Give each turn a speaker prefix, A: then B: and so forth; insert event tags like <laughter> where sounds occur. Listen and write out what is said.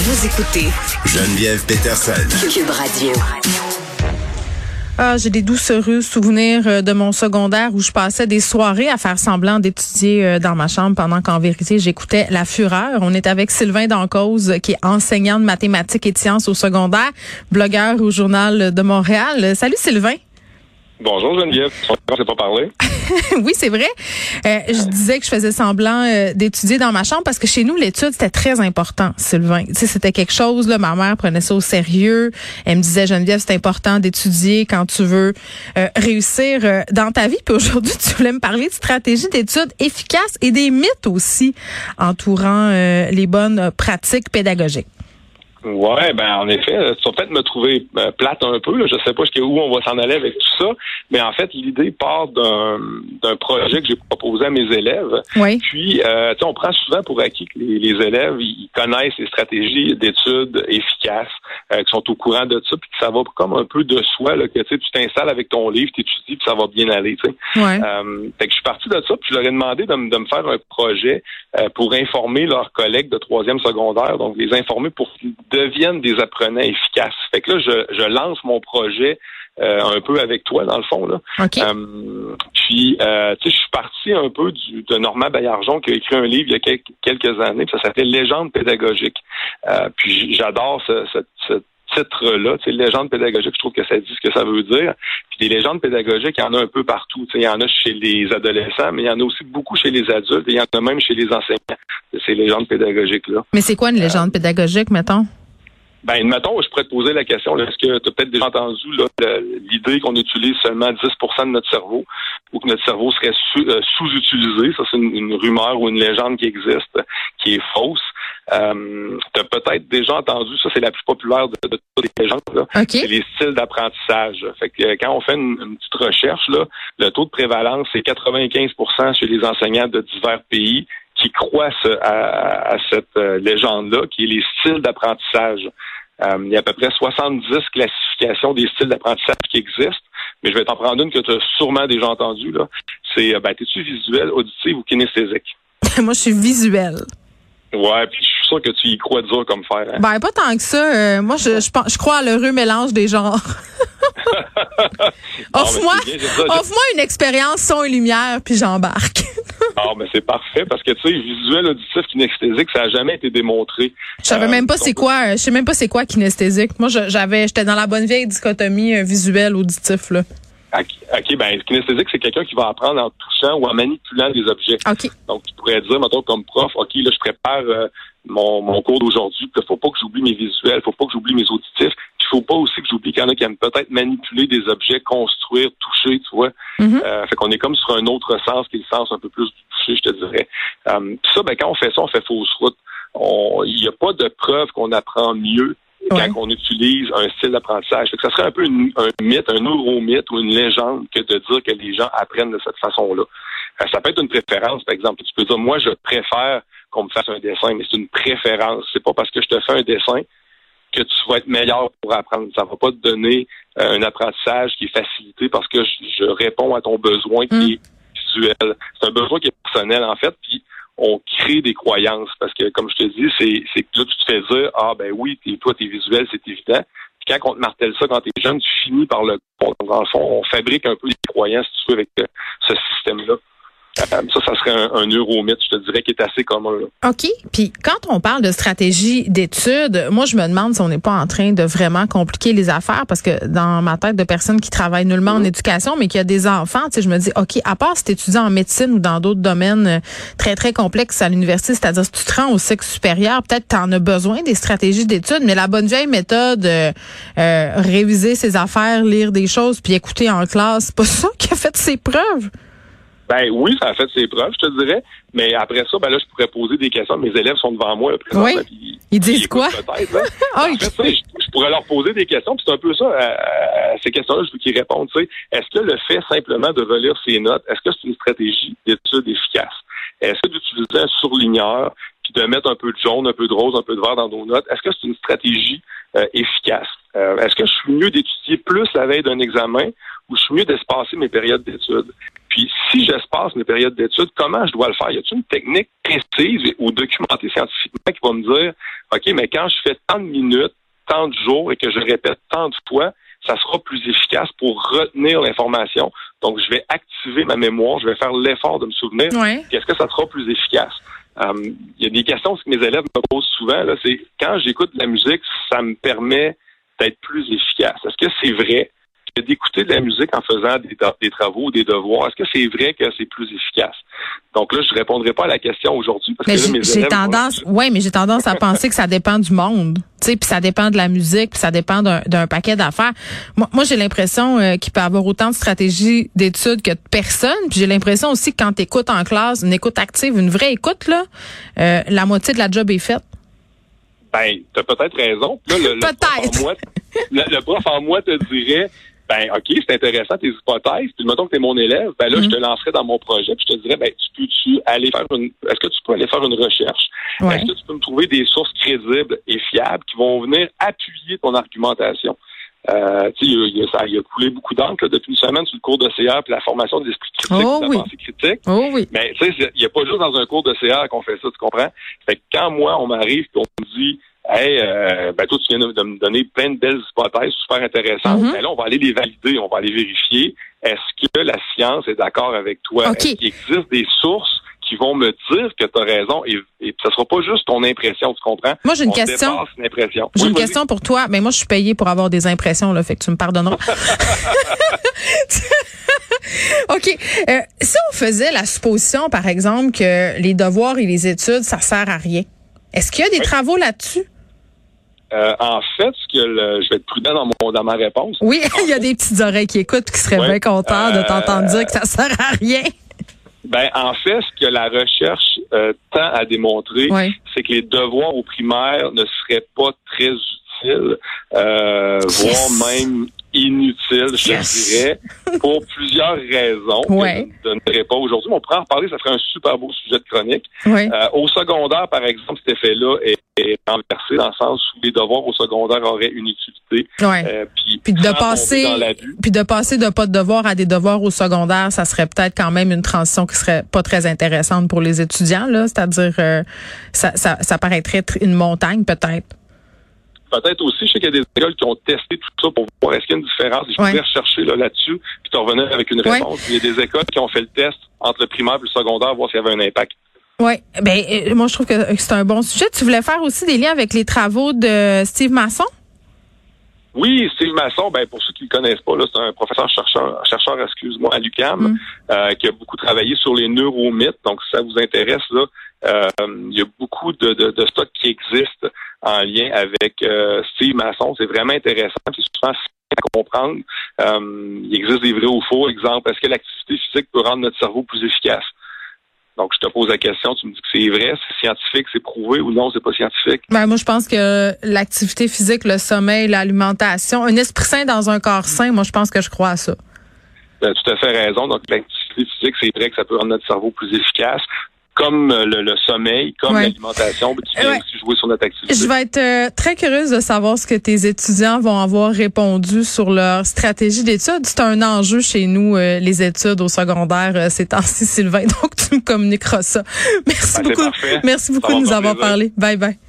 A: Vous écoutez
B: Geneviève Peterson.
A: Cube Radio.
C: Ah, j'ai des doucereux souvenirs euh, de mon secondaire où je passais des soirées à faire semblant d'étudier euh, dans ma chambre pendant qu'en vérité j'écoutais La Fureur. On est avec Sylvain Dancause qui est enseignant de mathématiques et de sciences au secondaire, blogueur au journal de Montréal. Salut Sylvain.
D: Bonjour Geneviève, on s'est pas parlé. <laughs>
C: oui, c'est vrai. Euh, je disais que je faisais semblant euh, d'étudier dans ma chambre parce que chez nous, l'étude, c'était très important, Sylvain. C'était quelque chose, là, ma mère prenait ça au sérieux. Elle me disait, Geneviève, c'est important d'étudier quand tu veux euh, réussir dans ta vie. Puis aujourd'hui, tu voulais me parler de stratégies d'études efficaces et des mythes aussi entourant les bonnes pratiques pédagogiques.
D: Ouais, ben en effet, tu vas peut-être me trouver euh, plate un peu. Là. Je sais pas où on va s'en aller avec tout ça, mais en fait, l'idée part d'un, d'un projet que j'ai proposé à mes élèves.
C: Oui.
D: Puis, euh, on prend souvent pour acquis que les, les élèves ils connaissent les stratégies d'études efficaces, euh, qui sont au courant de ça, puis que ça va comme un peu de soi, là, que tu t'installes avec ton livre, tu étudies, puis ça va bien aller.
C: Ouais.
D: Euh, fait que je suis parti de ça, puis je leur ai demandé de, de me faire un projet euh, pour informer leurs collègues de troisième secondaire, donc les informer pour deviennent des apprenants efficaces. Fait que là, je, je lance mon projet euh, un peu avec toi, dans le fond. Là.
C: Euh,
D: puis, euh, tu sais, je suis parti un peu du, de Normand Baillargeon qui a écrit un livre il y a quelques, quelques années, puis ça s'appelle Légende pédagogique. puis j'adore ce, ce, titre-là, tu sais, légende pédagogique, je trouve que ça dit ce que ça veut dire. Puis des légendes pédagogiques, il y en a un peu partout. Tu sais, il y en a chez les adolescents, mais il y en a aussi beaucoup chez les adultes, et il y en a même chez les enseignants, ces légendes pédagogiques-là.
C: Mais c'est quoi une légende pédagogique, mettons?
D: Ben, mettons, je pourrais te poser la question, est-ce que tu as peut-être déjà entendu l'idée qu'on utilise seulement 10% de notre cerveau ou que notre cerveau serait euh, sous-utilisé? Ça, c'est une, rumeur ou une légende qui existe, qui est fausse. Euh, tu as peut-être déjà entendu, ça c'est la plus populaire de, toutes les légendes, c'est les styles d'apprentissage. Fait que quand on fait une, petite recherche, là, le taux de prévalence, c'est 95% chez les enseignants de divers pays qui croient à, cette euh, légende-là, qui est les styles d'apprentissage. Euh, il y a à peu près 70 classifications des styles d'apprentissage qui existent, mais je vais t'en prendre une que tu as sûrement déjà entendue. Là. C'est, euh, ben, es-tu visuel, auditif ou kinesthésique? <laughs>
C: Moi, je suis visuel.
D: Ouais, puis je sûr que tu y crois dur comme fer. Hein?
C: Ben, pas tant que ça. moi, je, je, je crois à l'heureux mélange des genres. <laughs> offre-moi, offre-moi une expérience son et lumière, puis j'embarque. <laughs>
D: Ah, mais c'est parfait parce que tu sais, visuel, auditif, kinesthésique, ça a jamais été démontré.
C: Je savais même pas euh, c'est quoi, je sais même pas c'est quoi kinesthésique. Moi, j'avais, j'étais dans la bonne vieille dichotomie euh, visuel auditif là.
D: OK, ben kinesthésique, c'est quelqu'un qui va apprendre en touchant ou en manipulant des objets. Donc, tu pourrais dire, mettons, comme prof, OK, là, je prépare euh, mon, mon cours d'aujourd'hui, il faut pas que j'oublie mes visuels, faut pas que j'oublie mes auditifs, il faut pas aussi que j'oublie qu'il y en a qui aiment peut-être manipuler des objets, construire, toucher, tu vois. Mm-hmm. euh, fait qu'on est comme sur un autre sens qui est le sens un peu plus du toucher, je te dirais. Euh, ça, ben, quand on fait ça, on fait fausse route. Il n'y a pas de preuve qu'on apprend mieux quand on utilise un style d'apprentissage. Ça serait un peu un mythe, un neuromythe ou une légende que de dire que les gens apprennent de cette façon-là. Euh, ça peut être une préférence, par exemple. Tu peux dire, moi, je préfère qu'on me fasse un dessin, mais c'est une préférence. C'est pas parce que je te fais un dessin que tu vas être meilleur pour apprendre. Ça va pas te donner euh, un apprentissage qui est facilité parce que je, réponds à ton besoin qui mm. est C'est un besoin qui est personnel, en fait, puis on crée des croyances. Parce que, comme je te dis, c'est, que là, tu te fais dire, ah ben oui, t'es, toi, t'es visuel, c'est évident. Puis quand on te martèle ça quand t'es jeune, tu finis par le... Dans le fond, on fabrique un peu des croyances, tu veux, avec euh, ce système-là. Euh, ça, ça serait un, un neuromythe, je te dirais, qui est assez commun.
C: OK. Puis quand on parle de stratégie d'études, moi, je me demande si on n'est pas en train de vraiment compliquer les affaires parce que dans ma tête de personnes qui travaillent nullement en mm-hmm. éducation, mais qui a des enfants, tu sais, je me dis, OK, à part si tu étudies en médecine ou dans d'autres domaines euh, très, très complexes à l'université, c'est-à-dire si tu te rends au sexe supérieur, peut-être tu en as besoin des stratégies d'études, mais la bonne vieille méthode, euh, réviser ses affaires, lire des choses, puis écouter en classe, c'est pas <laughs> ça qui a fait ses preuves.
D: Ben oui, ça a fait ses preuves, je te dirais. Mais après ça, ben là, je pourrais poser des questions. Mes élèves sont devant moi.
C: oui. ils disent quoi?
D: Ah, je, pourrais leur poser des questions. c'est un peu ça, à, ces questions-là, je veux qu'ils répondent. Est-ce que le fait simplement de relire ces notes, est-ce que c'est une stratégie d'étude efficace? Est-ce que d'utiliser un surligneur, puis de mettre un peu de jaune, un peu de rose, un peu de vert dans nos notes, est-ce que c'est une stratégie euh, efficace? Euh, est-ce que je suis mieux d'étudier plus la veille d'un examen ou je suis mieux d'espacer mes périodes d'études? Si j'espace mes périodes d'études, comment je dois le faire? Y a-t-il une technique précise ou documentée scientifiquement qui va me dire, OK, mais quand je fais tant de minutes, tant de jours et que je répète tant de fois, ça sera plus efficace pour retenir l'information. Donc, je vais activer ma mémoire, je vais faire l'effort de me souvenir. Est-ce que ça sera plus efficace? Euh, il y a des questions que mes élèves me posent souvent. Là, c'est quand j'écoute de la musique, ça me permet d'être plus efficace. Est-ce que c'est vrai? D'écouter de la musique en faisant des, travaux ou des devoirs, est-ce que c'est vrai que c'est plus efficace? Donc là, je ne répondrai pas à la question aujourd'hui parce que là,
C: j'ai tendance, ouais, mais j'ai tendance à penser que ça dépend du monde, tu puis ça dépend de la musique, puis ça dépend d'un paquet d'affaires. Moi, moi j'ai l'impression euh, qu'il peut y avoir autant de stratégies d'études que de personnes, puis j'ai l'impression aussi que quand tu écoutes en classe, une écoute active, une vraie écoute là, euh, la moitié de la job est faite.
D: Ben, t'as peut-être raison.
C: peut-être.
D: le prof en moi te dirait ben OK, c'est intéressant tes hypothèses. Puis mettons que tu es mon élève, ben là, je te mm. lancerai dans mon projet, puis je te dirais, ben tu peux-tu aller faire une est-ce que tu peux aller faire une recherche? Est-ce que tu peux me trouver des sources crédibles et fiables qui vont venir appuyer ton argumentation? Euh, tu sais, il, ça, il a coulé beaucoup d'encre depuis une semaine sur le cours de CA puis la formation des esprits critiques,
C: oh,
D: de
C: la
D: pensée critique.
C: Oh, oui.
D: Mais tu sais, il n'y a pas juste dans un cours de CA qu'on fait ça, tu comprends? Fait que quand moi, on m'arrive et on me dit Hey, euh, ben toi, tu viens de, me donner plein de belles hypothèses super intéressantes. Mm-hmm. Ben là, on va aller les valider, on va aller vérifier. Est-ce que la science est d'accord avec toi? Est-ce qu'il existe des sources qui vont me dire que tu as raison et, et ce sera pas juste ton impression, tu comprends?
C: Moi, j'ai une question. J'ai une question pour toi. Mais moi, je suis payée pour avoir des impressions, là, fait que tu me pardonneras. <laughs> OK. Euh, si on faisait la supposition, par exemple, que les devoirs et les études, ça sert à rien, est-ce qu'il y a des travaux là-dessus?
D: Euh, en fait, ce que je vais être prudent dans, mon, dans ma réponse.
C: Oui, <laughs> il y a des petites oreilles qui écoutent qui seraient bien contents de t'entendre dire que ça sert à rien.
D: Ben, en fait, ce que la recherche euh, tend à démontrer, c'est que les devoirs au primaire ne seraient pas très utiles, euh, voire même inutiles, je dirais, pour plusieurs raisons
C: ouais.
D: je ne donnerai pas aujourd'hui. Mais on pourrait en reparler, ça ferait un super beau sujet de chronique. Euh, au secondaire, par exemple, cet effet-là est renversé dans le sens où les devoirs au secondaire auraient une utilité.
C: Euh, puis, de passer, puis de passer de pas de devoirs à des devoirs au secondaire, ça serait peut-être quand même une transition qui serait pas très intéressante pour les étudiants là. C'est-à-dire, euh, ça, ça, ça paraîtrait une montagne peut-être.
D: Peut-être aussi, je sais qu'il y a des écoles qui ont testé tout ça pour voir est-ce qu'il y a une différence. Je pourrais rechercher là, là-dessus, puis tu revenir avec une réponse. Il y a des écoles qui ont fait le test entre le primaire et le secondaire, voir s'il y avait un impact.
C: Oui, ben euh, moi je trouve que c'est un bon sujet. Tu voulais faire aussi des liens avec les travaux de Steve Masson?
D: Oui, Steve Masson, ben pour ceux qui ne le connaissent pas, c'est un professeur chercheur, chercheur, excuse-moi, à l'UCAM, mm. euh, qui a beaucoup travaillé sur les neuromythes. Donc, si ça vous intéresse, là, euh, il y a beaucoup de, de, de stocks qui existent en lien avec Steve Masson. C'est vraiment intéressant. C'est souvent à comprendre. il existe des vrais ou faux. Exemple, est-ce que l'activité physique peut rendre notre cerveau plus efficace? Donc, je te pose la question, tu me dis que c'est vrai, c'est scientifique, c'est prouvé ou non, c'est pas scientifique?
C: Ben, moi, je pense que l'activité physique, le sommeil, l'alimentation, un esprit sain dans un corps sain, moi, je pense que je crois à ça.
D: Ben, tout à fait raison. Donc, l'activité physique, c'est vrai que ça peut rendre notre cerveau plus efficace comme euh, le, sommeil, comme l'alimentation, tu viens aussi jouer sur notre activité.
C: Je vais être euh, très curieuse de savoir ce que tes étudiants vont avoir répondu sur leur stratégie d'études. C'est un enjeu chez nous, euh, les études au secondaire ces temps-ci, <laughs> Sylvain. Donc, tu me communiqueras ça. Merci ben, beaucoup. Merci beaucoup de nous avoir parlé. Bye bye.